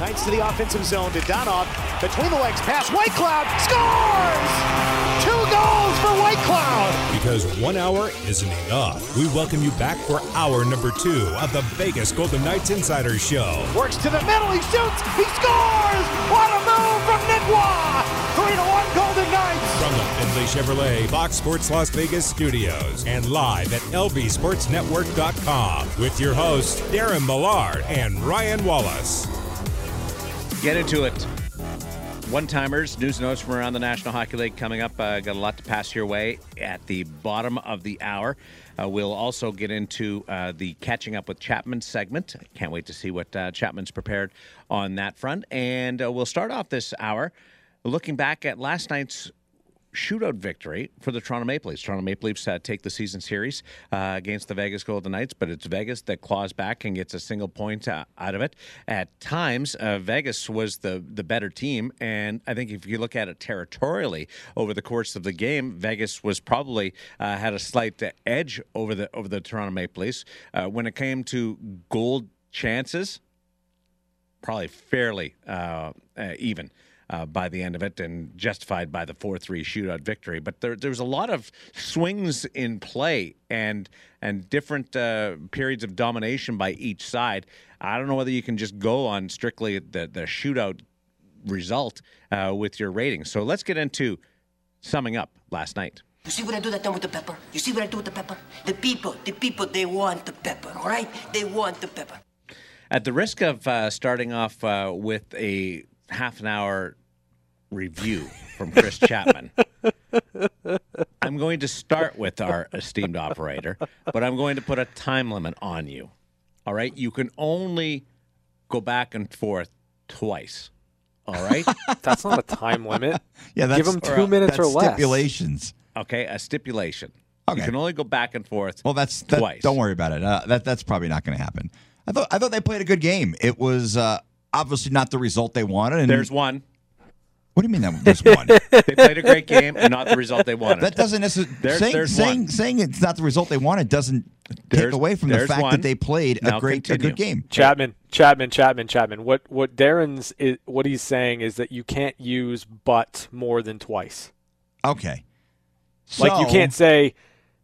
Knights to the offensive zone to Donov. Between the legs pass. Whitecloud scores! Two goals for Whitecloud! Because one hour isn't enough. We welcome you back for hour number two of the Vegas Golden Knights Insider Show. Works to the middle. He shoots. He scores! What a move from Waugh! Three to one Golden Knights! From the Findlay Chevrolet Fox Sports Las Vegas studios and live at lvsportsnetwork.com with your hosts Darren Millard and Ryan Wallace. Get into it. One timers, news and notes from around the National Hockey League coming up. Uh, got a lot to pass your way at the bottom of the hour. Uh, we'll also get into uh, the catching up with Chapman segment. Can't wait to see what uh, Chapman's prepared on that front. And uh, we'll start off this hour looking back at last night's shootout victory for the Toronto Maple Leafs. Toronto Maple Leafs uh, take the season series uh, against the Vegas Golden Knights, but it's Vegas that claws back and gets a single point uh, out of it. At times, uh, Vegas was the the better team, and I think if you look at it territorially over the course of the game, Vegas was probably uh, had a slight edge over the over the Toronto Maple Leafs uh, when it came to gold chances. Probably fairly even uh, by the end of it and justified by the 4 3 shootout victory. But there, there was a lot of swings in play and and different uh, periods of domination by each side. I don't know whether you can just go on strictly the, the shootout result uh, with your rating. So let's get into summing up last night. You see what I do that time with the pepper? You see what I do with the pepper? The people, the people, they want the pepper, all right? They want the pepper. At the risk of uh, starting off uh, with a half an hour review from Chris Chapman. I'm going to start with our esteemed operator, but I'm going to put a time limit on you. All right? You can only go back and forth twice. All right? that's not a time limit. yeah, that's, give them two or, minutes or less. Stipulations. Okay, a stipulation. Okay. You can only go back and forth. Well, that's that, twice. Don't worry about it. Uh, that that's probably not going to happen. I thought I thought they played a good game. It was uh, obviously not the result they wanted. And There's one. What do you mean that there's one? they played a great game and not the result they wanted. That doesn't necessarily there, saying, saying, saying, it's not the result they wanted doesn't there's, take away from the fact one. that they played now a great, continue. a good game. Chapman, Chapman, Chapman, Chapman. What what Darren's is, what he's saying is that you can't use but more than twice. Okay. So, like you can't say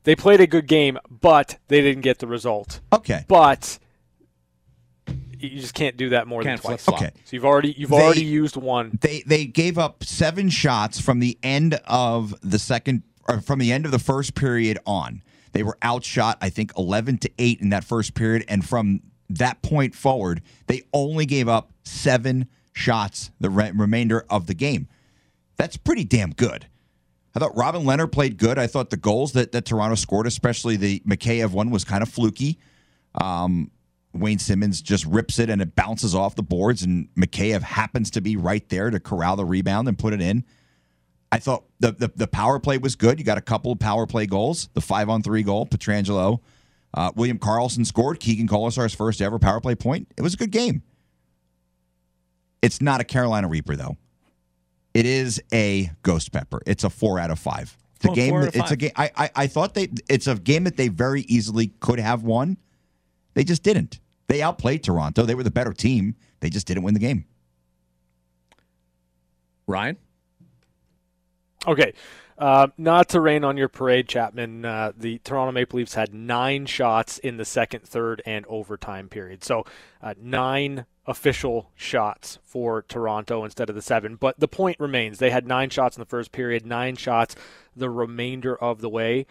they played a good game, but they didn't get the result. Okay. But you just can't do that more can't than twice. Okay, so you've already you've they, already used one. They they gave up seven shots from the end of the second or from the end of the first period on. They were outshot, I think, eleven to eight in that first period, and from that point forward, they only gave up seven shots the re- remainder of the game. That's pretty damn good. I thought Robin Lehner played good. I thought the goals that, that Toronto scored, especially the Mikheyev one, was kind of fluky. Um, Wayne Simmonds just rips it and it bounces off the boards, and Mikheyev happens to be right there to corral the rebound and put it in. I thought the, the, the power play was good. You got a couple of power play goals. The five on three goal, Pietrangelo, uh, William Karlsson scored. Keegan Kolesar's first ever power play point. It was a good game. It's not a Carolina Reaper though. It is a Ghost Pepper. It's a four out of five. The oh, game. It's a game. I, I I thought they. It's a game that they very easily could have won. They just didn't. They outplayed Toronto. They were the better team. They just didn't win the game. Ryan? Okay. Uh, not to rain on your parade, Chapman. Uh, the Toronto Maple Leafs had nine shots in the second, third, and overtime period. So uh, nine official shots for Toronto instead of the seven. But the point remains they had nine shots in the first period, nine shots the remainder of the way.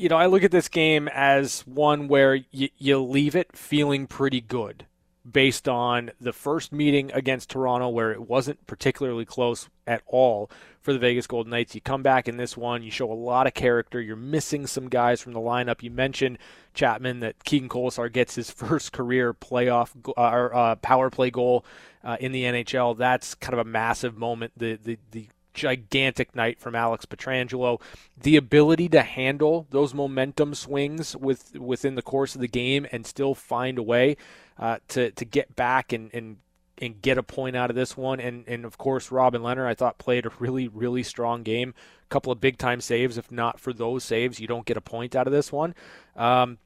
Uh, you know, I look at this game as one where y- you leave it feeling pretty good based on the first meeting against Toronto, where it wasn't particularly close at all for the Vegas Golden Knights. You come back in this one, you show a lot of character. You're missing some guys from the lineup. You mentioned Chapman that Keegan Kolesar gets his first career playoff uh, or uh, power play goal uh, in the NHL. That's kind of a massive moment. The the the gigantic night from Alex Pietrangelo. The ability to handle those momentum swings with within the course of the game and still find a way uh, to to get back and, and and get a point out of this one. And and of course, Robin Lehner, I thought played a really really strong game. A couple of big time saves. If not for those saves, you don't get a point out of this one. Um,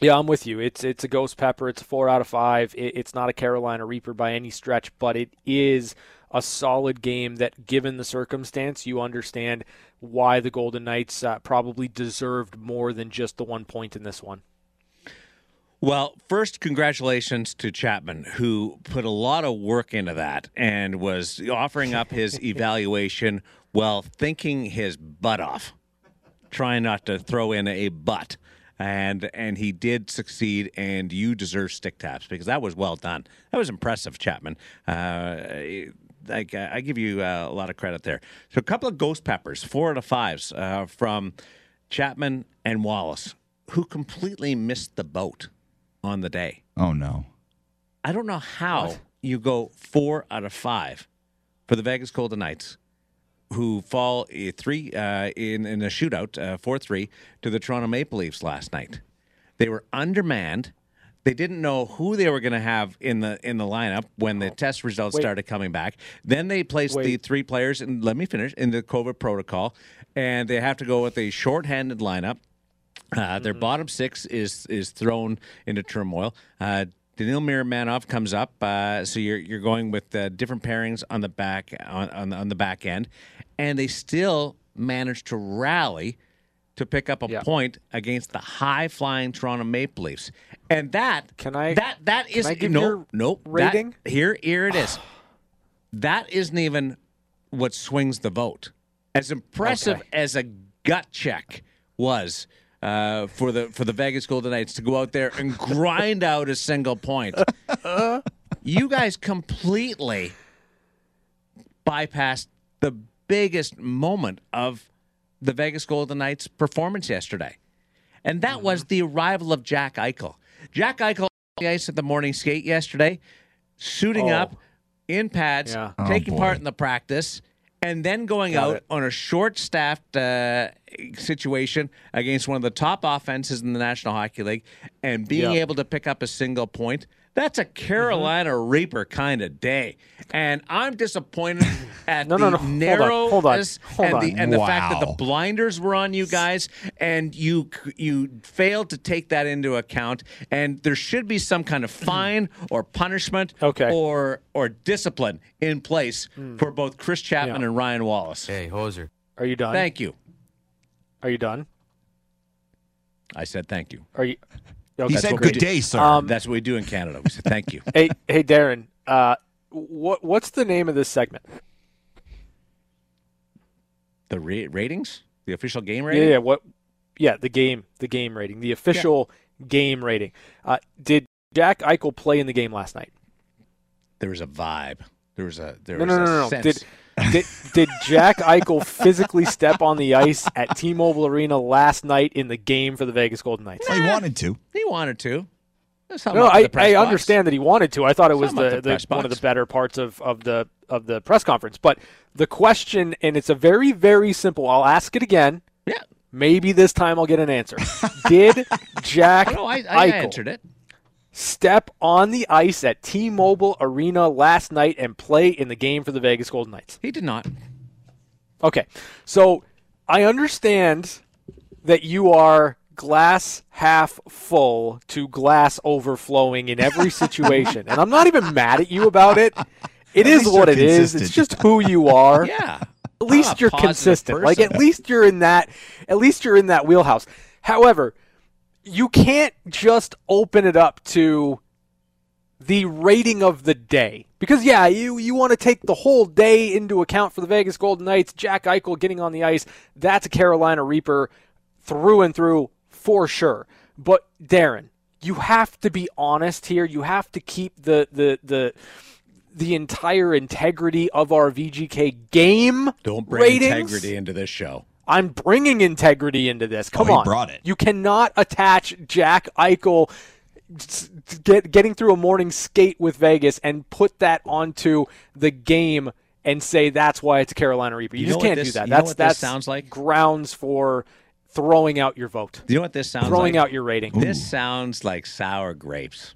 Yeah, I'm with you. It's it's a ghost pepper. It's a four out of five. It, it's not a Carolina Reaper by any stretch, but it is a solid game that, given the circumstance, you understand why the Golden Knights uh, probably deserved more than just the one point in this one. Well, first, congratulations to Chapman, who put a lot of work into that and was offering up his evaluation while thinking his butt off, trying not to throw in a butt and and he did succeed. And you deserve stick taps because that was well done. That was impressive, Chapman. Uh, like I give you uh, a lot of credit there. So a couple of ghost peppers, four out of fives uh, from Chapman and Wallace, who completely missed the boat on the day. Oh no! I don't know how what? you go four out of five for the Vegas Golden Knights who fall eh, three uh, in in a shootout, uh, four three to the Toronto Maple Leafs last night. They were undermanned. They didn't know who they were going to have in the in the lineup when the test results Wait. started coming back. Then they placed Wait. the three players, and let me finish in the COVID protocol, and they have to go with a short-handed lineup. Uh, mm-hmm. Their bottom six is is thrown into turmoil. Uh, Daniil Miromanov comes up, uh, so you're you're going with uh, different pairings on the back on, on, on the back end, and they still managed to rally to pick up a yeah. point against the high flying Toronto Maple Leafs, and that can I that that is I give no no rating that, here here it is. that isn't even what swings the vote. As impressive okay. as a gut check was uh, for the for the Vegas Golden Knights to go out there and grind out a single point. you guys completely bypassed the biggest moment of the Vegas Golden Knights performance yesterday. And that mm-hmm. was the arrival of Jack Eichel. Jack Eichel on the ice at the morning skate yesterday, suiting oh. up in pads, yeah. taking oh, part in the practice and then going Got out it. on a short-staffed uh, situation against one of the top offenses in the National Hockey League and being yep. able to pick up a single point – that's a Carolina mm-hmm. Reaper kind of day, and I'm disappointed at no, the no, no. narrowness hold on. Hold and the and wow. the fact that the blinders were on you guys, and you you failed to take that into account. And there should be some kind of fine or punishment, okay. or or discipline in place mm. for both Chris Chapman yeah. and Ryan Wallace. Hey, hoser, are you done? Thank you. Are you done? I said thank you. Are you? Okay. He said good day, sir. Um, That's what we do in Canada. We say thank you. hey, hey, Darren. Uh, what what's the name of this segment? The ra- ratings, the official game rating. Yeah, yeah. What? Yeah, the game, the game rating, the official yeah. game rating. Uh, did Jack Eichel play in the game last night? There was a vibe. There was a there no, was no, no, no, no. Did did, did Jack Eichel physically step on the ice at T-Mobile Arena last night in the game for the Vegas Golden Knights? Well, he wanted to. He wanted to. No, I, I understand that he wanted to. I thought it was the, the, the one of the better parts of, of the of the press conference. But the question, and it's a very very simple. I'll ask it again. Yeah. Maybe this time I'll get an answer. Did Jack no, I, I Eichel answered it step on the ice at T-Mobile Arena last night and play in the game for the Vegas Golden Knights? He did not. Okay. So I understand that you are glass half full to glass overflowing in every situation. and I'm not even mad at you about it. It is what it is. It's just who you are. yeah. At least you're consistent. Person. Like at least you're in that at least you're in that wheelhouse. However, you can't just open it up to the rating of the day. Because yeah, you you want to take the whole day into account for the Vegas Golden Knights, Jack Eichel getting on the ice, that's a Carolina Reaper through and through for sure. But Darren, you have to be honest here. You have to keep the the the the entire integrity of our VGK game. Don't bring ratings. integrity into this show. I'm bringing integrity into this. Come oh, on. brought it. You cannot attach Jack Eichel get, getting through a morning skate with Vegas and put that onto the game and say that's why it's a Carolina Reaper. You, you just can't this, do that. That's that sounds like grounds for throwing out your vote. Do you know what this sounds throwing like? Throwing out your rating. This sounds like sour grapes.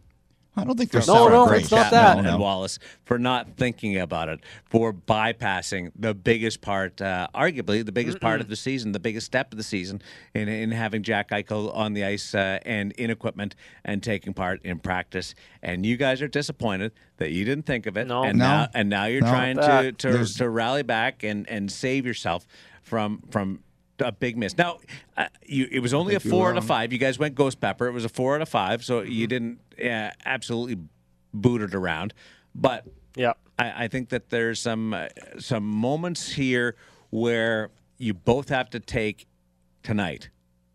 I don't think they're No, sour no, grapes. it's not Chapman that. and No, no. Wallace for not thinking about it, for bypassing the biggest part, uh, arguably the biggest part of the season, the biggest step of the season, in, in having Jack Eichel on the ice uh, and in equipment and taking part in practice. And you guys are disappointed that you didn't think of it. No. and No. now and now you're No. trying to to, to rally back and and save yourself from from. A big miss. Now, uh, you, it was only a four out of five. You guys went ghost pepper. It was a four out of five, so you didn't uh, absolutely boot it around. But Yeah. I, I think that there's some uh, some moments here where you both have to take tonight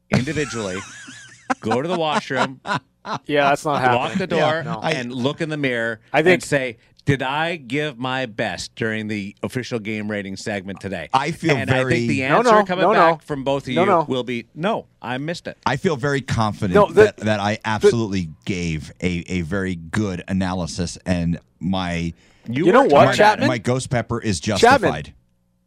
individually, go to the washroom, Yeah, that's not happening. lock the door, no. and look in the mirror. I think- and say. Did I give my best during the official game rating segment today? I feel and I think the answer no, coming no, no. back from both of No, you no. will be no. I missed it. I feel very confident No, the- that, that I absolutely gave a, a very good analysis, and my You, You know what, hard my, at it. Chapman? my ghost pepper is justified.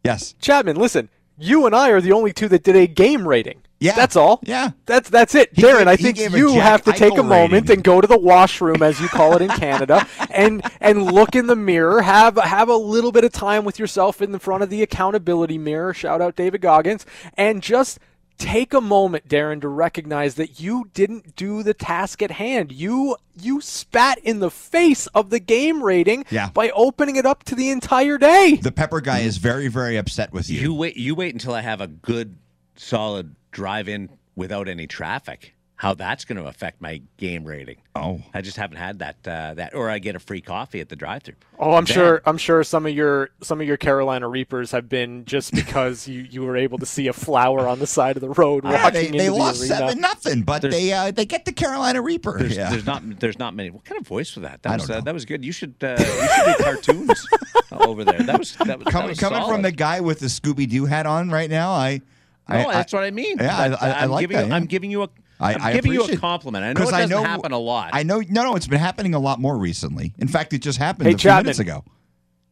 Yes. Chapman, listen. You and I are the only two that did a game rating. Yeah. That's all. Yeah. That's that's it. He Darren, gave- I think you have to take a moment rating. and go to the washroom, as you call it in Canada, and and look in the mirror. Have have a little bit of time with yourself in the front of the accountability mirror. Shout out David Goggins, and just take a moment, Darren, to recognize that you didn't do the task at hand. You you spat in the face of the game rating Yeah. by opening it up to the entire day. The pepper guy is very, very upset with you. You wait. You wait until I have a good, solid drive-in without any traffic. How that's going to affect my game rating? Oh. I just haven't had that. Uh, that, or I get a free coffee at the drive-through. Oh, I'm Damn. sure. I'm sure some of your some of your Carolina Reapers have been just because you, you were able to see a flower on the side of the road Yeah, walking they, into they the lost arena. seven nothing, but There's- they uh, they get the Carolina Reaper. There's, yeah. there's not. There's not many. What kind of voice was that? That I was don't uh, know. that was good. You should. Uh, you should do cartoons over there. That was that was that coming was coming from the guy with the Scooby Doo hat on right now. I, No, I that's what I mean. Yeah, I, But, I, I I'm like giving that. You, yeah. I'm giving you a. I, I'm I giving you a compliment. I know it 'cause doesn't know, happen a lot. I know. No, no, it's been happening a lot more recently. In fact, it just happened Hey, a few Chapman. minutes ago.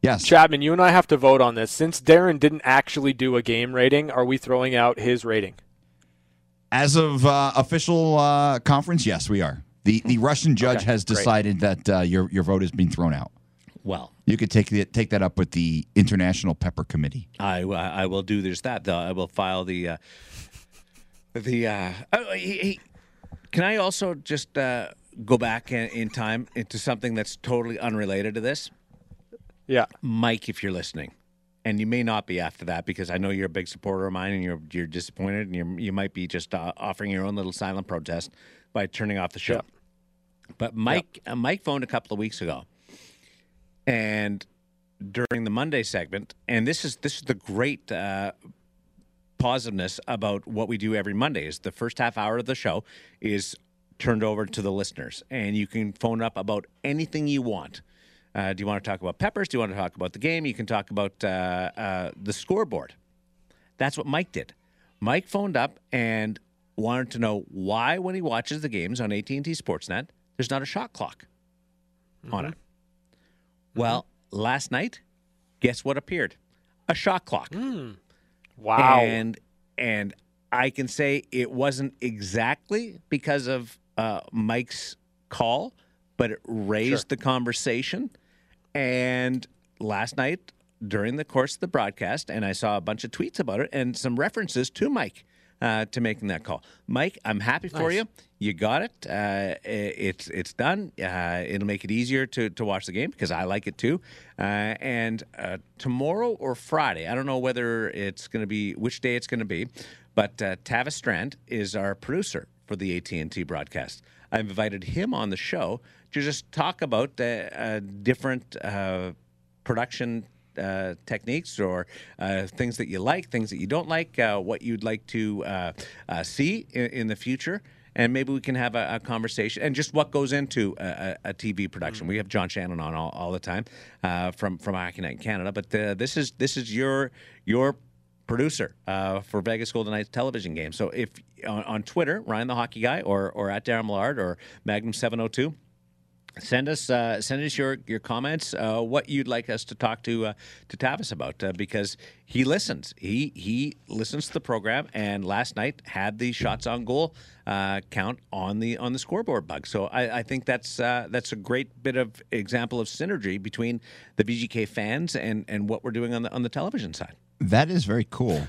Yes. Chapman, you and I have to vote on this. Since Darren didn't actually do a game rating, are we throwing out his rating? As of uh, official uh, conference, yes, we are. The the Russian judge Okay, has great. decided that uh, your your vote has been thrown out. Well, You could take the, take that up with the International Pepper Committee. I, I will do this that. though. I will file the uh, the. Uh, oh, he, he- can I also just uh, go back in, in time into something that's totally unrelated to this, Yeah. Mike? If you're listening, and you may not be after that because I know you're a big supporter of mine and you're you're disappointed and you you might be just uh, offering your own little silent protest by turning off the show. But Mike uh, Mike phoned a couple of weeks ago, and during the Monday segment, and this is this is the great uh, positiveness about what we do every Monday is the first half hour of the show is turned over to the listeners, and you can phone up about anything you want. Uh, do you want to talk about Peppers? Do you want to talk about the game? You can talk about uh, uh, the scoreboard. That's what Mike did. Mike phoned up and wanted to know why, when he watches the games on AT&T Sportsnet, there's not a shot clock on it. Well, last night, guess what appeared? A shot clock. Wow. And and I can say it wasn't exactly because of uh, Mike's call, but it raised the conversation. And last night, during the course of the broadcast, and I saw a bunch of tweets about it and some references to Mike uh, to making that call. Mike, I'm happy for you. You got it. Uh, it's it's done. Uh, it'll make it easier to, to watch the game because I like it too. Uh, and uh, tomorrow or Friday, I don't know whether it's going to be which day it's going to be, but uh, Tavis Strand is our producer for the AT and T broadcast. I've invited him on the show to just talk about different uh, production uh, techniques or uh, things that you like, things that you don't like, uh, what you'd like to uh, uh, see in, in the future. And maybe we can have a, a conversation and just what goes into a, a, TV production. We have John Shannon on all, all the time uh, from from Hockey Night in Canada, but uh, this is this is your your producer uh, for Vegas Golden Knights television game. So if on, on Twitter, Ryan the Hockey Guy, or or at Darren Millard or Magnum Seven Hundred Two, Send us uh, send us your your comments. Uh, what you'd like us to talk to uh, to Tavis about uh, because he listens. He he listens to the program and last night had the shots on goal uh, count on the on the scoreboard bug. So I, I think that's uh, that's a great bit of example of synergy between the VGK fans and and what we're doing on the on the television side. That is very cool.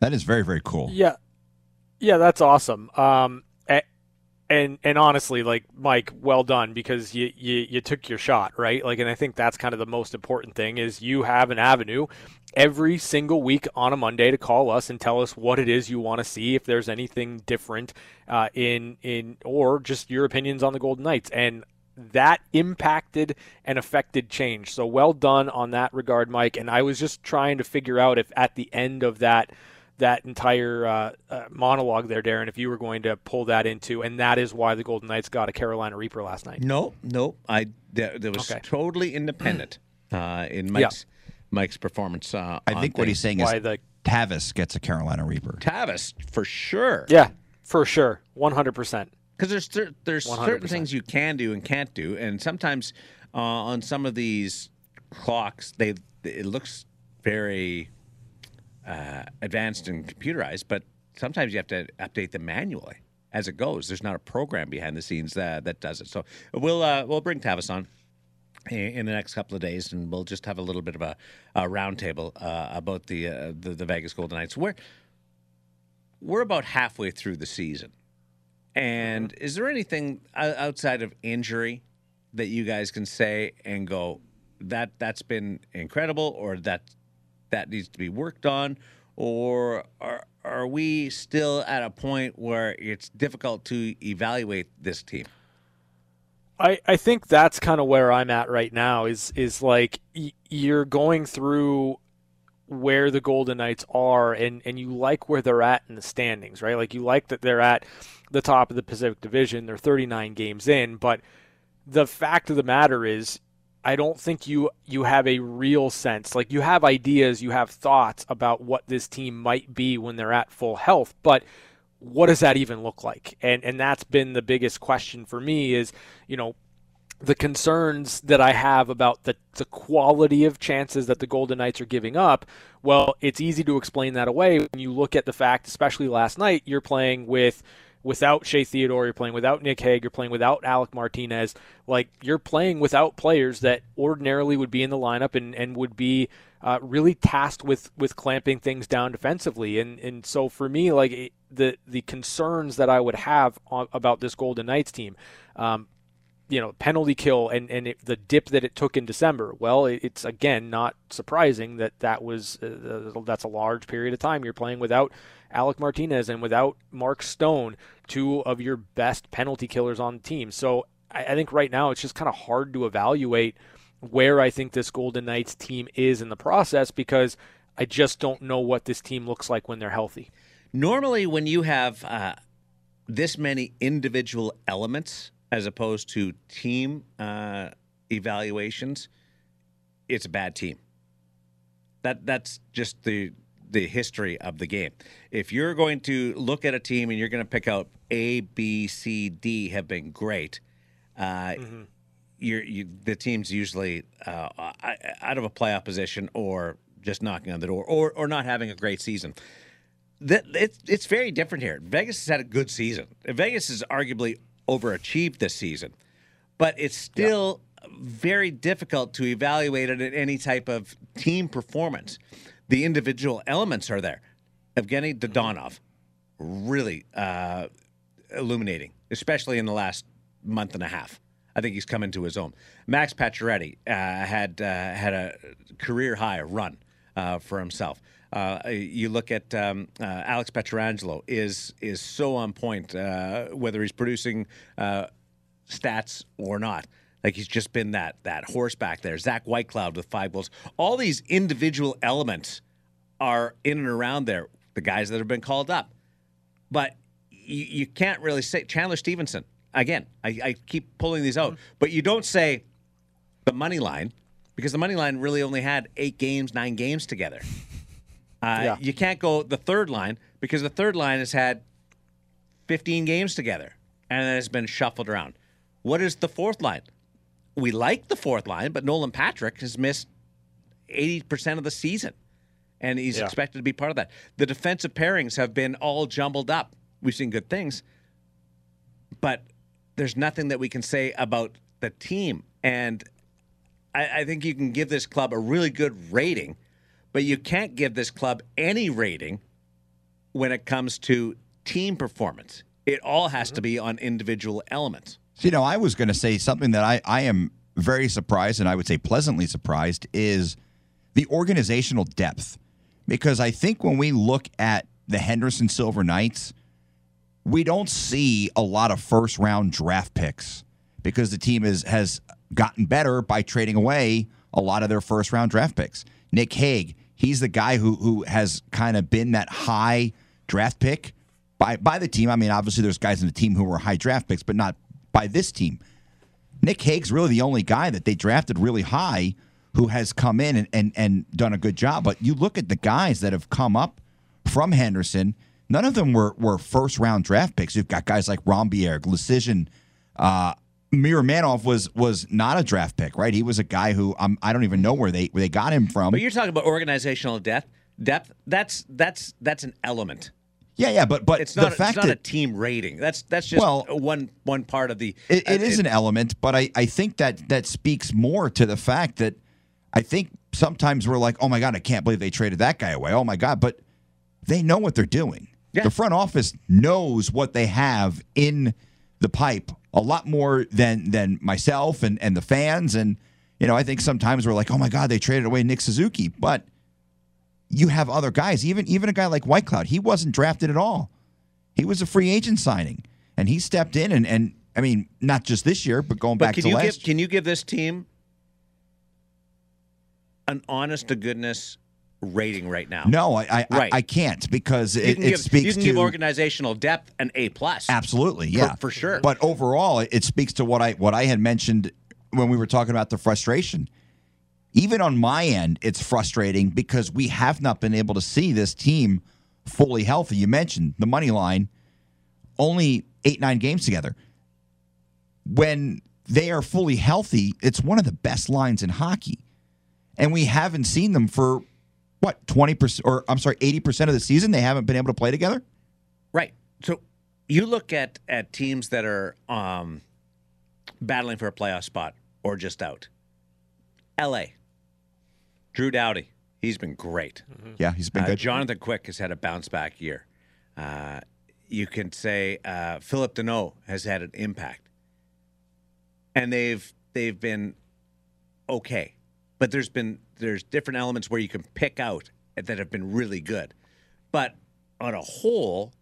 That is very very cool. Yeah, yeah, that's awesome. Um, a- and and honestly, like Mike, well done because you, you you took your shot, right? Like, and I think that's kind of the most important thing is you have an avenue every single week on a Monday to call us and tell us what it is you want to see, if there's anything different uh, in in or just your opinions on the Golden Knights, and that impacted and affected change. So well done on that regard, Mike. And I was just trying to figure out if at the end of that that entire uh, uh, monologue there, Darren, if you were going to pull that into, and that is why the Golden Knights got a Carolina Reaper last night. No, no, I that, that was Okay. totally independent uh, in Mike's Mike's performance. Uh, I on think what he's things. saying is Why the Tavis gets a Carolina Reaper. Tavis for sure. yeah, for sure, one hundred percent. because there's cer- there's certain 100%. things you can do and can't do, and sometimes uh, on some of these clocks, they it looks very uh, advanced and computerized, but sometimes you have to update them manually as it goes. There's not a program behind the scenes that that does it. So we'll uh, we'll bring Tavis on in the next couple of days, and we'll just have a little bit of a, a roundtable uh, about the, uh, the the Vegas Golden Knights. We're we're about halfway through the season. And is there anything outside of injury that you guys can say and go that that's been incredible, or that that needs to be worked on, or are are we still at a point where it's difficult to evaluate this team? I, I think that's kind of where I'm at right now is is like y- you're going through where the Golden Knights are and and you like where they're at in the standings, right? Like you like that they're at the top of the Pacific Division, they're 39 games in, but the fact of the matter is I don't think you you have a real sense. Like you have ideas, you have thoughts about what this team might be when they're at full health, but what does that even look like? And and that's been the biggest question for me is, you know, the concerns that I have about the, the quality of chances that the Golden Knights are giving up, well, it's easy to explain that away when you look at the fact, especially last night, you're playing with without Shea Theodore, you're playing without Nick Hague, you're playing without Alec Martinez. Like you're playing without players that ordinarily would be in the lineup and, and would be uh, really tasked with with clamping things down defensively. And and so for me, like it, the the concerns that I would have on, about this Golden Knights team. Um, you know penalty kill and and it, the dip that it took in December. Well, it, it's again not surprising that that was uh, that's a large period of time you're playing without Alec Martinez and without Mark Stone, two of your best penalty killers on the team. So I, I think right now it's just kind of hard to evaluate where I think this Golden Knights team is in the process because I just don't know what this team looks like when they're healthy. Normally, when you have uh, this many individual elements as opposed to team uh, evaluations, it's a bad team. That that's just the the history of the game. If you're going to look at a team and you're going to pick out A, B, C, D have been great, uh, you're, you, the team's usually uh, out of a playoff position or just knocking on the door or, or not having a great season that it's it's very different here. Vegas has had a good season. Vegas is arguably overachieved this season, but it's still very difficult to evaluate it at any type of team performance. The individual elements are there. Evgeny Dadonov, really uh, illuminating, especially in the last month and a half. I think he's come into his own. Max Pacioretty uh, had uh, had a career high run uh, for himself. Uh, you look at um, uh, Alex Pietrangelo is is so on point, uh, whether he's producing uh, stats or not. Like he's just been that that horse back there. Zach Whitecloud with five goals. All these individual elements are in and around there. The guys that have been called up, but you, you can't really say Chandler Stephenson. Again, I, I keep pulling these out, but you don't say the money line because the money line really only had eight games, nine games together. Uh, Yeah. You can't go the third line because the third line has had 15 games together and then it's been shuffled around. What is the fourth line? we like the fourth line, but Nolan Patrick has missed 80% of the season, and he's Yeah. expected to be part of that. The defensive pairings have been all jumbled up. We've seen good things, but there's nothing that we can say about the team. And I, I think you can give this club a really good rating, but you can't give this club any rating when it comes to team performance. It all has to be on individual elements. So, you know, I was going to say something that I, I am very surprised, and I would say pleasantly surprised, is the organizational depth. Because I think when we look at the Henderson Silver Knights, we don't see a lot of first round draft picks because the team is, has gotten better by trading away a lot of their first round draft picks. Nick Hague, he's the guy who who has kind of been that high draft pick by by the team. I mean, obviously there's guys in the team who were high draft picks, but not by this team. Nick Hague's really the only guy that they drafted really high who has come in and, and, and done a good job. But you look at the guys that have come up from Henderson, none of them were, were first round draft picks. You've got guys like Rondbjerg, Glicision, uh, Miromanov was was not a draft pick, right? He was a guy who um, I don't even know where they where they got him from. But you're talking about organizational depth. Depth. That's that's that's an element. yeah, yeah, but but It's the not. fact it's not that a team rating. That's that's just Well- one one part of the. It, uh, it is an element, but I, I think that that speaks more to the fact that I think sometimes we're like, oh my God, I can't believe they traded that guy away. Oh my God. But they know what they're doing. Yeah. The front office knows what they have in the pipe a lot more than than myself and, and the fans. And, you know, I think sometimes we're like, oh my God, they traded away Nick Suzuki. But you have other guys, even even a guy like Whitecloud, he wasn't drafted at all. He was a free agent signing. And he stepped in and, and I mean, not just this year, but going But back to last give can you give this team an honest to goodness rating right now? No, I I, Right. I, I can't because it, can it give speaks you can to give organizational depth an A plus. absolutely, yeah, for sure. But overall, it- it speaks to what I what I had mentioned when we were talking about the frustration. Even on my end, it's frustrating because we have not been able to see this team fully healthy. You mentioned the money line, only eight nine games together. When they are fully healthy, it's one of the best lines in hockey, and we haven't seen them for what twenty percent or I'm sorry, eighty percent of the season. They haven't been able to play together. Right. So you look at at teams that are um, battling for a playoff spot or just out. L.A. Drew Doughty, he's been great. Yeah, he's been Uh, good. Jonathan Quick has had a bounce back year. Uh, you can say uh, Phillip Danault has had an impact, and they've they've been okay. But there's been there's different elements where you can pick out that have been really good, but on a whole,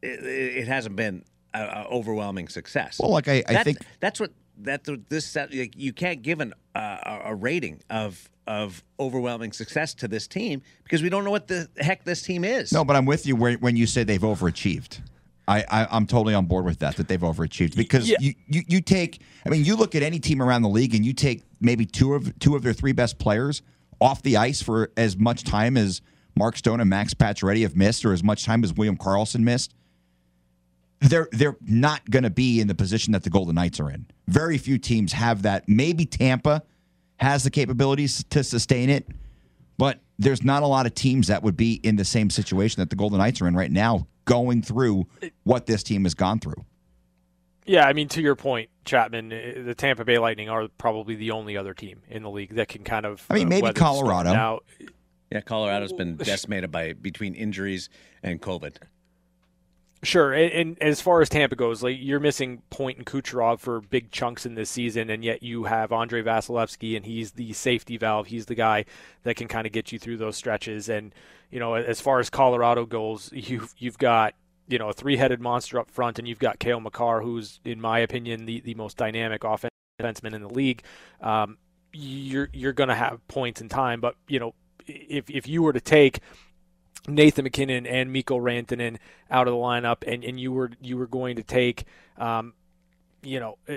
it, it hasn't been a, a overwhelming success. Well, like I, I That- think that's what that this that, like, you can't give an uh, a a rating of of overwhelming success to this team because we don't know what the heck this team is. no, but I'm with you where, when you say they've overachieved. I, I I'm totally on board with that. That they've overachieved because Yeah. you, you you take. I mean, you look at any team around the league and you take maybe two of two of their three best players off the ice for as much time as Mark Stone and Max Pacioretty have missed, or as much time as William Karlsson missed. They're they're not going to be in the position that the Golden Knights are in. Very few teams have that. Maybe Tampa has the capabilities to sustain it, but there's not a lot of teams that would be in the same situation that the Golden Knights are in right now, going through what this team has gone through. Yeah, I mean, to your point, Chapman, eh, the Tampa Bay Lightning are probably the only other team in the league that can kind of. I mean, uh, maybe weather. Colorado. Now, Yeah, Colorado's been decimated by between injuries and COVID. Sure, and, and as far as Tampa goes, like you're missing Point and Kucherov for big chunks in this season, and yet you have Andrei Vasilevskiy, and he's the safety valve. He's the guy that can kind of get you through those stretches. And you know, as far as Colorado goes, you've you've got you know a three-headed monster up front, and you've got Cale Makar, who's in my opinion the the most dynamic offensive defenseman in the league. Um, you're you're going to have points in time, but you know if if you were to take Nathan MacKinnon and Mikko Rantanen out of the lineup, and, and you were you were going to take, um, you know, uh,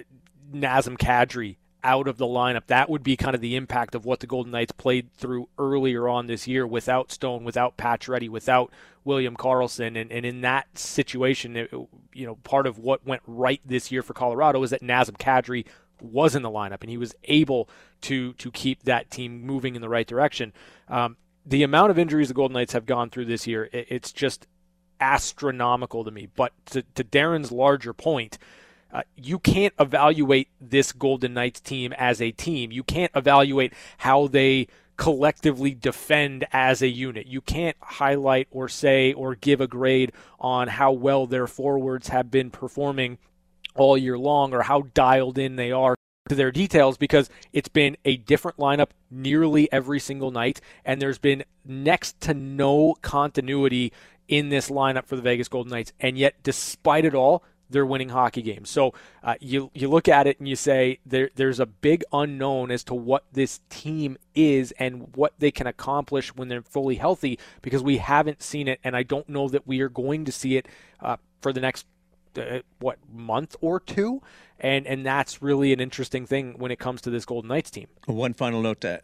Nazem Kadri out of the lineup. That would be kind of the impact of what the Golden Knights played through earlier on this year without Stone, without Pacioretty, without William Karlsson, and, and in that situation, it, you know, part of what went right this year for Colorado is that Nazem Kadri was in the lineup and he was able to to keep that team moving in the right direction. Um, the amount of injuries the Golden Knights have gone through this year, it, it's just astronomical to me. But to, to Darren's larger point, uh, you can't evaluate this Golden Knights team as a team. You can't evaluate how they collectively defend as a unit. You can't highlight or say or give a grade on how well their forwards have been performing all year long or how dialed in they are their details because it's been a different lineup nearly every single night and there's been next to no continuity in this lineup for the Vegas Golden Knights and yet despite it all they're winning hockey games. So uh, you you look at it and you say there there's a big unknown as to what this team is and what they can accomplish when they're fully healthy because we haven't seen it and I don't know that we are going to see it uh, for the next what month or two and and that's really an interesting thing when it comes to this Golden Knights team. One final note: uh,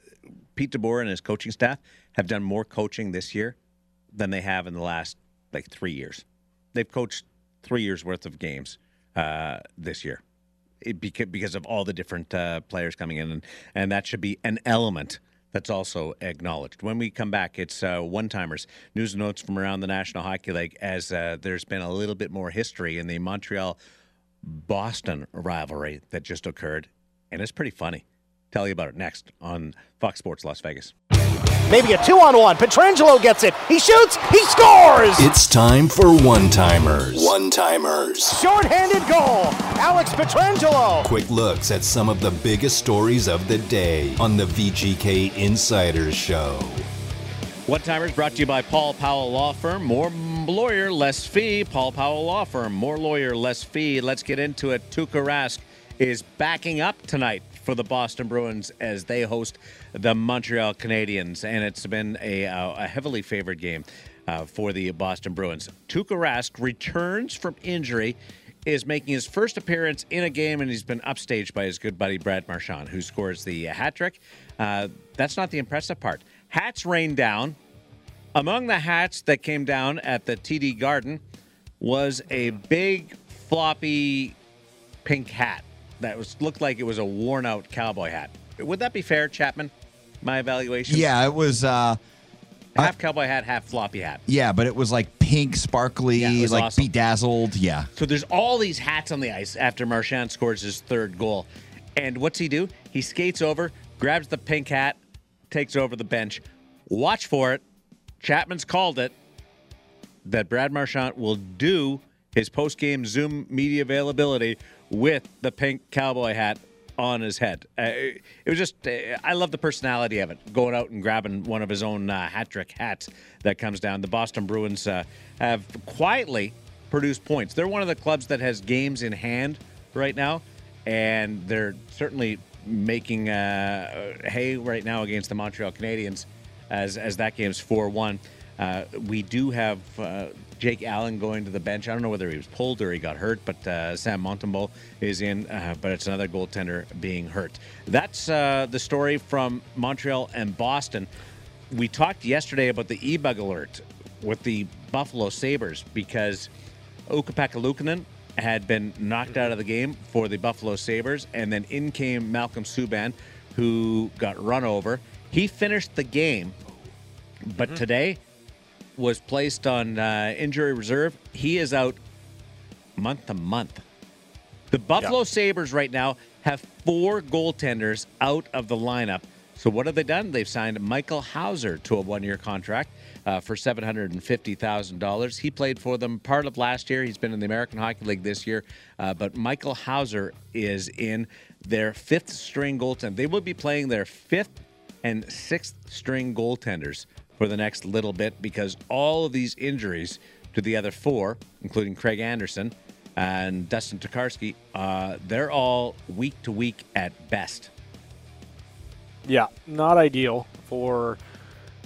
Pete DeBoer and his coaching staff have done more coaching this year than they have in the last like three years. They've coached three years worth of games uh, this year it, because, because of all the different uh, players coming in, and, and that should be an element that's also acknowledged. When we come back, it's uh, one timers, news notes from around the National Hockey League, as uh, there's been a little bit more history in the Montreal Boston rivalry that just occurred, and it's pretty funny. Tell you about it next on Fox Sports Las Vegas. Maybe a two on one. Pietrangelo gets it. He shoots. He scores. It's time for one timers. One timers. Short-handed goal. Alex Pietrangelo. Quick looks at some of the biggest stories of the day on the VGK Insiders Show. One timers brought to you by Paul Powell Law Firm. More lawyer, less fee. Paul Powell Law Firm. More lawyer, less fee. Let's get into it. Tuukka Rask is backing up tonight for the Boston Bruins as they host the Montreal Canadiens, and it's been a, uh, a heavily favored game uh, for the Boston Bruins. Tuukka Rask returns from injury, is making his first appearance in a game, and he's been upstaged by his good buddy Brad Marchand, who scores the hat trick. Uh, that's not the impressive part. Hats rained down. Among the hats that came down at the TD Garden was a big floppy pink hat that was looked like it was a worn out cowboy hat. Would that be fair, Chapman? My evaluation. Yeah, it was. uh half cowboy hat, half floppy hat. Yeah, but it was like pink, sparkly, Yeah, like awesome. bedazzled. Yeah. So there's all these hats on the ice after Marchand scores his third goal. And what's he do? He skates over, grabs the pink hat, takes over the bench. Watch for it. Chapman's called it that Brad Marchand will do his post-game Zoom media availability with the pink cowboy hat on his head. Uh, it was just, uh, I love the personality of it, going out and grabbing one of his own uh, hat trick hats that comes down. The Boston Bruins uh, have quietly produced points. They're one of the clubs that has games in hand right now, and they're certainly making uh, hay right now against the Montreal Canadiens as, as that game's 4 1. Uh, we do have uh, Jake Allen going to the bench. I don't know whether he was pulled or he got hurt, but uh, Sam Montembeault is in, uh, but it's another goaltender being hurt. That's uh, the story from Montreal and Boston. We talked yesterday about the e-bug alert with the Buffalo Sabres because Ukko-Pekka had been knocked out of the game for the Buffalo Sabres, and then in came Malcolm Subban, who got run over. He finished the game, but today was placed on uh, injury reserve. He is out month to month. The Buffalo Sabres right now have four goaltenders out of the lineup. So what have they done? They've signed Michael Houser to a one-year contract uh, for seven hundred and fifty thousand dollars. He played for them part of last year. He's been in the American Hockey League this year, uh, but Michael Houser is in their fifth string goaltender. They will be playing their fifth and sixth string goaltenders for the next little bit because all of these injuries to the other four, including Craig Anderson and Dustin Tokarski, uh, they're all week to week at best. Yeah, not ideal for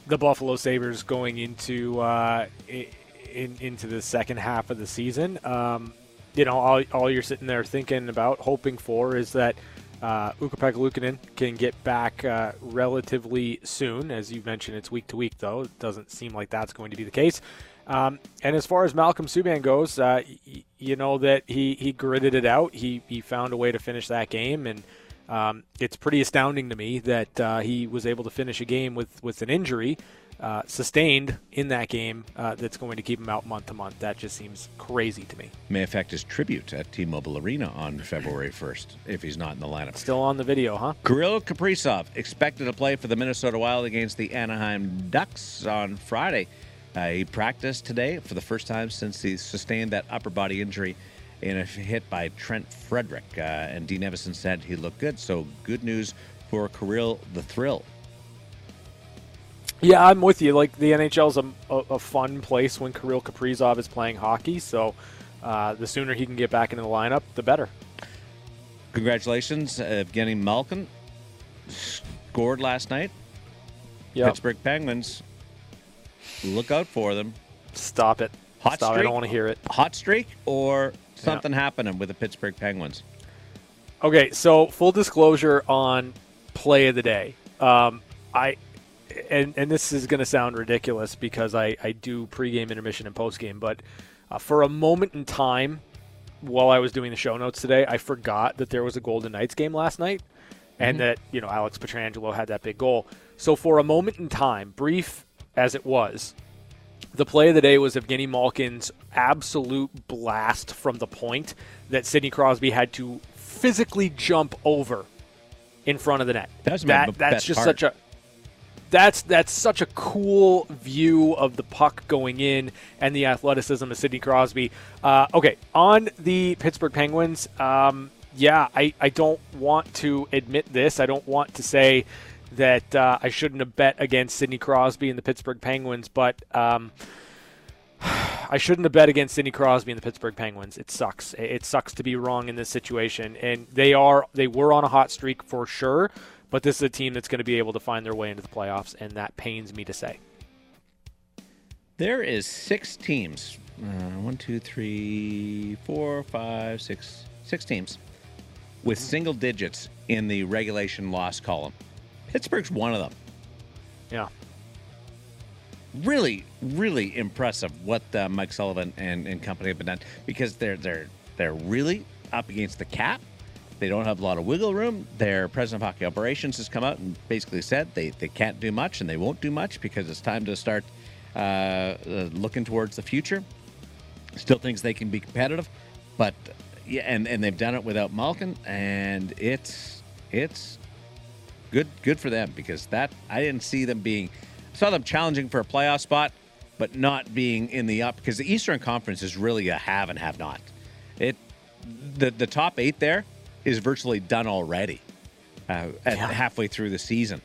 the Buffalo Sabres going into uh, in, into the second half of the season. Um, you know, all, all you're sitting there thinking about, hoping for, is that uh, Ukko-Pekka Luukkonen can get back uh, relatively soon. As you mentioned, it's week to week, though. It doesn't seem like that's going to be the case. Um, and as far as Malcolm Subban goes, uh, y- you know that he, he gritted it out. He, he found a way to finish that game, and Um, it's pretty astounding to me that uh, he was able to finish a game with, with an injury uh, sustained in that game uh, that's going to keep him out month to month. That just seems crazy to me. May affect his tribute at T-Mobile Arena on February 1st if he's not in the lineup. Still on the video, huh? Kirill Kaprizov expected to play for the Minnesota Wild against the Anaheim Ducks on Friday. Uh, he practiced today for the first time since he sustained that upper body injury in a hit by Trent Frederic. Uh, and Dean Evason said he looked good. So good news for Kirill the Thrill. Yeah, I'm with you. Like the NHL is a, a, a fun place when Kirill Kaprizov is playing hockey. So uh, the sooner he can get back into the lineup, the better. Congratulations, uh, Evgeny Malkin scored last night. Yep. Pittsburgh Penguins. Look out for them. Stop it. Hot Stop. streak. I don't want to hear it. Hot streak or something happening with the Pittsburgh Penguins. Okay, so full disclosure on play of the day. Um, I and and this is going to sound ridiculous because I I do pregame, intermission, and postgame, but uh, for a moment in time, while I was doing the show notes today, I forgot that there was a Golden Knights game last night, and that you know Alex Pietrangelo had that big goal. So for a moment in time, brief as it was, the play of the day was Evgeny Malkin's absolute blast from the point that Sidney Crosby had to physically jump over in front of the net. That was that's just part. such a that's that's such a cool view of the puck going in and the athleticism of Sidney Crosby. Uh, okay, on the Pittsburgh Penguins, um, yeah, I, I don't want to admit this. I don't want to say that uh, I shouldn't have bet against Sidney Crosby and the Pittsburgh Penguins, but um, I shouldn't have bet against Sidney Crosby and the Pittsburgh Penguins. It sucks. It sucks to be wrong in this situation, and they are they were on a hot streak for sure. But this is a team that's going to be able to find their way into the playoffs, and that pains me to say. There is six teams. Uh, one, two, three, four, five, six, six teams with single digits in the regulation loss column. Pittsburgh's one of them. Yeah. Really, really impressive what uh, Mike Sullivan and, and company have been done because they're they're they're really up against the cap. They don't have a lot of wiggle room. Their president of hockey operations has come out and basically said they, they can't do much and they won't do much because it's time to start uh, uh, looking towards the future. Still thinks they can be competitive, but yeah, and, and they've done it without Malkin, and it's it's good good for them because that I didn't see them being saw them challenging for a playoff spot, but not being in the up because the Eastern Conference is really a have and have not. It the the top eight there is virtually done already uh, at halfway through the season,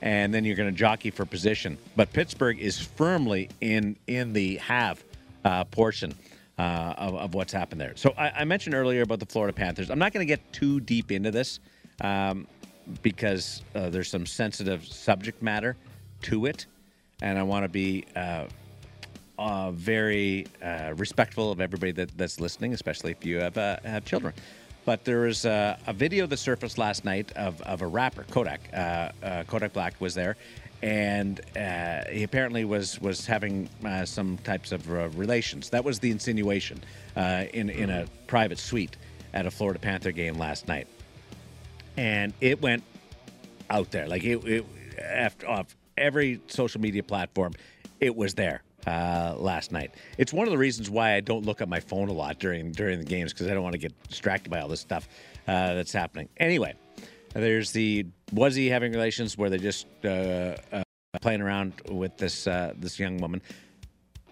and then you're going to jockey for position. But Pittsburgh is firmly in in the have uh, portion. Uh, of, of what's happened there. So I, I mentioned earlier about the Florida Panthers. I'm not going to get too deep into this um, because uh, there's some sensitive subject matter to it, and I want to be uh, uh, very uh, respectful of everybody that, that's listening, especially if you have uh, have children. But there was uh, a video that surfaced last night of, of a rapper, Kodak. Uh, uh, Kodak Black was there, and uh, he apparently was was having uh, some types of uh, relations. That was the insinuation uh, in in a private suite at a Florida Panther game last night, and it went out there like it, it after off every social media platform. It was there uh, last night. It's one of the reasons why I don't look at my phone a lot during during the games because I don't want to get distracted by all this stuff uh, that's happening. Anyway, there's the was he having relations where they just uh, uh, playing around with this uh, this young woman.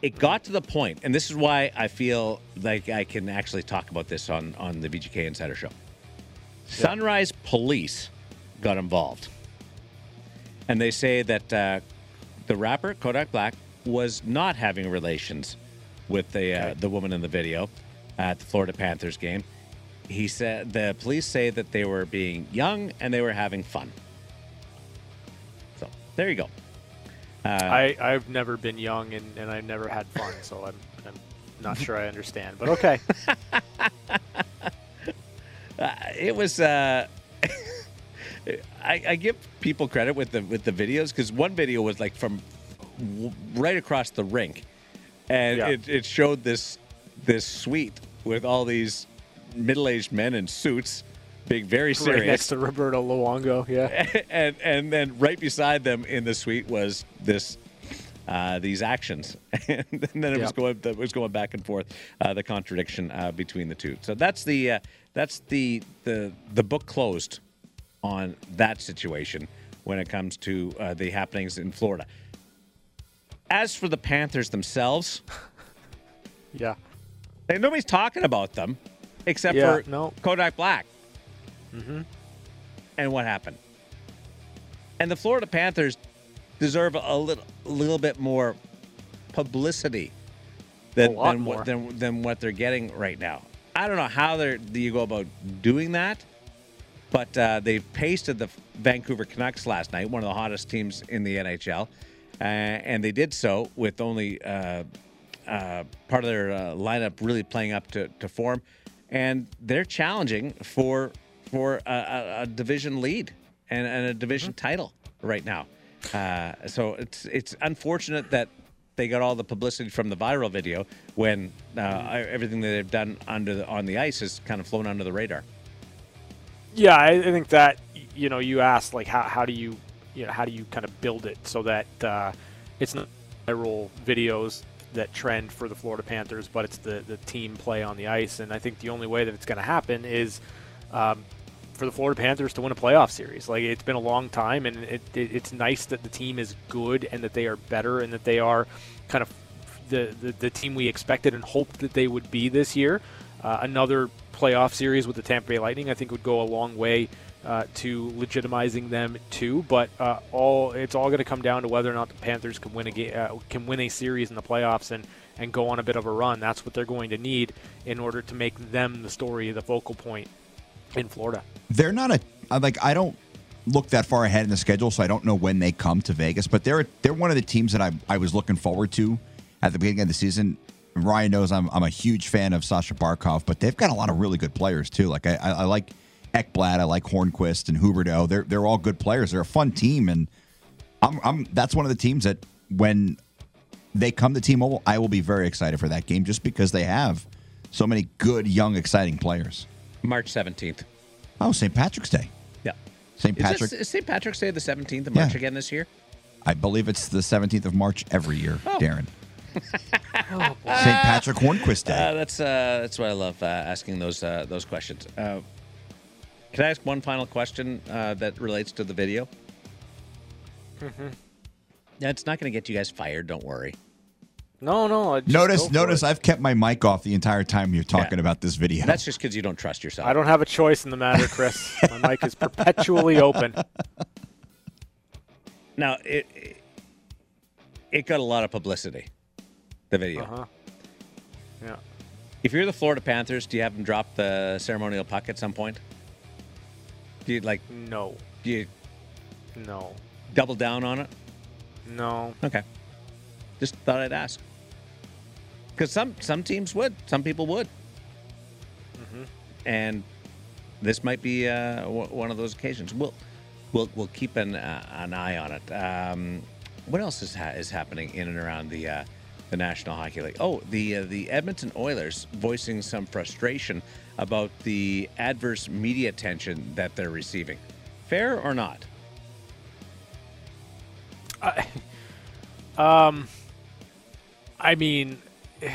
It got to the point, and this is why I feel like I can actually talk about this on on the VGK Insider Show. Sunrise Police got involved, and they say that uh, the rapper Kodak Black was not having relations with the uh, the woman in the video at the Florida Panthers game. He said the police say that they were being young and they were having fun. So there you go. Uh, I, I've never been young and, and I've never had fun, so I'm, I'm not sure I understand. But okay. Uh, it was. Uh, I, I give people credit with the with the videos because one video was like from right across the rink, and Yeah. it, it showed this this suite with all these middle aged men in suits being very Right next serious. to Roberto Luongo. Yeah. and and then right beside them in the suite was this uh, these actions, and then it was going it was going back and forth, uh, the contradiction uh, between the two. So that's the uh, that's the the the book closed on that situation when it comes to uh, the happenings in Florida. As for the Panthers themselves, Yeah. nobody's talking about them except Yeah, for no. Kodak Black. Mm-hmm. And what happened? And the Florida Panthers deserve a little, a little bit more publicity than than, more. what, than than what they're getting right now. I don't know how they're do you go about doing that, but uh, they pasted the Vancouver Canucks last night, one of the hottest teams in the NHL, uh, and they did so with only uh, uh, part of their uh, lineup really playing up to, to form, and they're challenging for for a, a, a division lead and, and a division title right now. Uh, so it's it's unfortunate that they got all the publicity from the viral video when uh, everything that they've done under the, on the ice has kind of flown under the radar. Yeah, I, I think that you know you asked like how, how do you you know how do you kind of build it so that uh, it's not viral videos that trend for the Florida Panthers, but it's the the team play on the ice, and I think the only way that it's going to happen is. Um, for the Florida Panthers to win a playoff series, like it's been a long time, and it, it, it's nice that the team is good and that they are better and that they are kind of the, the, the team we expected and hoped that they would be this year. Uh, another playoff series with the Tampa Bay Lightning, I think, would go a long way uh, to legitimizing them too. But uh, all it's all going to come down to whether or not the Panthers can win a ga- uh, can win a series in the playoffs and and go on a bit of a run. That's what they're going to need in order to make them the story, the focal point in Florida. they're not a like I don't look that far ahead in the schedule, so I don't know when they come to Vegas. But they're they're one of the teams that I I was looking forward to at the beginning of the season. Ryan knows I'm I'm a huge fan of Sasha Barkov, but they've got a lot of really good players too. Like I I, I like Ekblad, I like Hornqvist and Huberdeau. They're they're all good players. They're a fun team, and I'm I'm that's one of the teams that when they come to T-Mobile, I will be very excited for that game just because they have so many good young exciting players. March 17th. Oh, St. Patrick's Day. Yeah. St. Patrick. is St. Patrick's Day the 17th of March Yeah. again this year? I believe it's the 17th of March every year, Darren. St. Patrick Hornqvist Day. Uh, that's uh, that's what I love uh, asking those uh, those questions. Can I ask one final question uh, that relates to the video? Mm-hmm. Yeah, it's not going to get you guys fired. Don't worry. No, no. just notice, notice, it. I've kept my mic off the entire time you're talking Yeah. about this video. That's just because you don't trust yourself. I don't have a choice in the matter, Chris. My mic is perpetually open. Now it, it it got a lot of publicity. The video. Uh huh. Yeah. If you're the Florida Panthers, do you have them drop the ceremonial puck at some point? Do you like? No. Do you No. double down on it? No. Okay. Just thought I'd ask. Because some some teams would, some people would, and this might be uh, w- one of those occasions. We'll we'll we'll keep an uh, an eye on it. Um, what else is ha- is happening in and around the uh, the National Hockey League? Oh, the uh, the Edmonton Oilers voicing some frustration about the adverse media attention that they're receiving. Fair or not? I mean,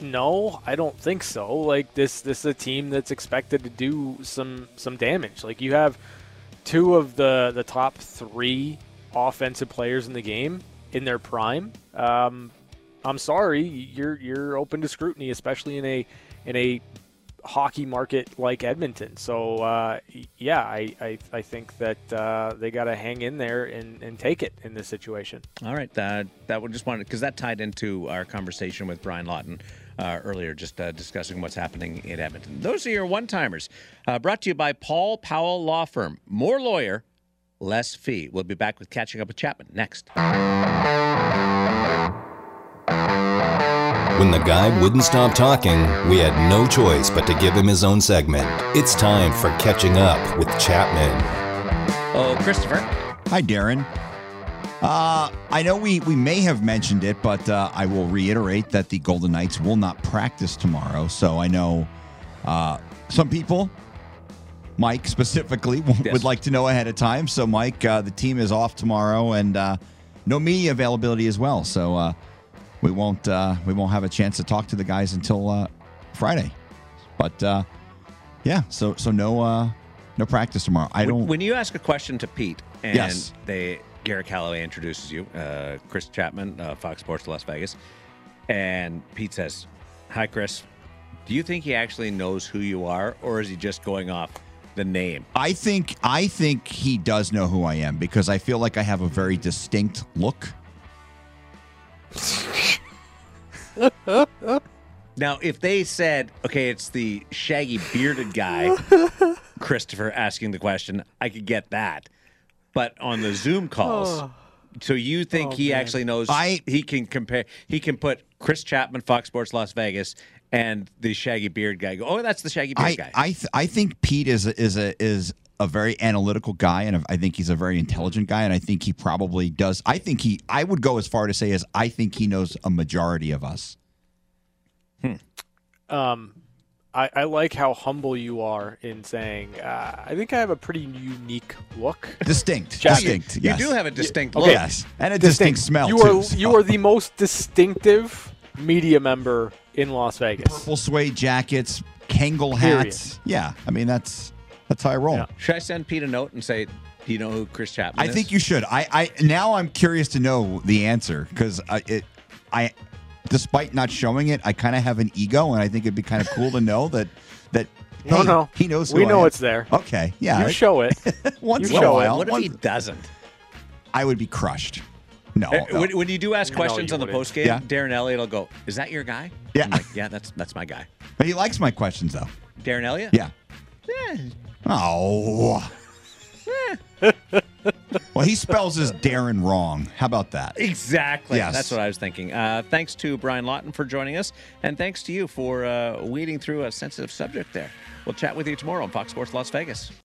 no, I don't think so. Like this, this is a team that's expected to do some some damage. Like you have two of the the top three offensive players in the game in their prime. Um, I'm sorry, you're you're open to scrutiny, especially in a in a hockey market like Edmonton. So uh, yeah, I, I I think that uh, they got to hang in there and, and take it in this situation. All right, uh, that would just wanted because that tied into our conversation with Brian Lawton uh, earlier, just uh, discussing what's happening in Edmonton. Those are your one-timers. Uh, brought to you by Paul Powell Law Firm. More lawyer, less fee. We'll be back with catching up with Chapman next. When the guy wouldn't stop talking, we had no choice but to give him his own segment. It's time for Catching Up with Chapman. Oh, Christopher. Hi, Darren. Uh, I know we, we may have mentioned it, but uh, I will reiterate that the Golden Knights will not practice tomorrow. So I know uh, some people, Mike specifically, Yes. would like to know ahead of time. So, Mike, uh, the team is off tomorrow, and uh, no media availability as well. So, uh, we won't uh, we won't have a chance to talk to the guys until uh, Friday. But uh, yeah, so so no uh, no practice tomorrow. I When- don't. When you ask a question to Pete and Yes. they Garrett Calloway introduces you, uh, Chris Chapman, uh, Fox Sports Las Vegas, and Pete says, "Hi, Chris. Do you think he actually knows who you are, or is he just going off the name?" I think I think he does know who I am because I feel like I have a very distinct look. Now, if they said, "Okay, it's the shaggy bearded guy," Christopher asking the question, I could get that. But on the Zoom calls, so you think oh, he actually knows? I- he can compare. He can put Chris Chapman, Fox Sports Las Vegas, and the shaggy beard guy. Go, oh, that's the shaggy beard I guy. I th- I think Pete is a, is a is a very analytical guy, and I think he's a very intelligent guy, and I think he probably does. I think he. I would go as far to say as I think he knows a majority of us. Hmm. Um, I, I like how humble you are in saying, uh, I think I have a pretty unique look. Distinct, Jack, distinct. you yes. do have a distinct Okay. look. yes, and a distinct, smell You too. are so. you are the most distinctive media member in Las Vegas. purple suede jackets, Kangol hats. Yeah, I mean that's that's how I roll. Yeah. Should I send Pete a note and say, "Do you know who Chris Chapman I is?" think you should. I, I now I'm curious to know the answer because I, it, I, despite not showing it, I kind of have an ego, and I think it'd be kind of cool to know that that. No, hey, no. he knows. Who We I know am. it's there. Okay, yeah. You show it. once you in a show it. while, What if once- he doesn't? I would be crushed. No, Uh, no. When, when you do ask questions you on the wouldn't. post game, Yeah. Darren Elliott will go, "Is that your guy?" Yeah. I'm like, "Yeah, that's that's my guy." But he likes my questions though. Darren Elliott. Yeah. Oh. well, he spells his Darren wrong. How about that? Exactly. Yes. That's what I was thinking. Uh, thanks to Brian Lawton for joining us, and thanks to you for uh, weeding through a sensitive subject there. We'll chat with you tomorrow on Fox Sports Las Vegas.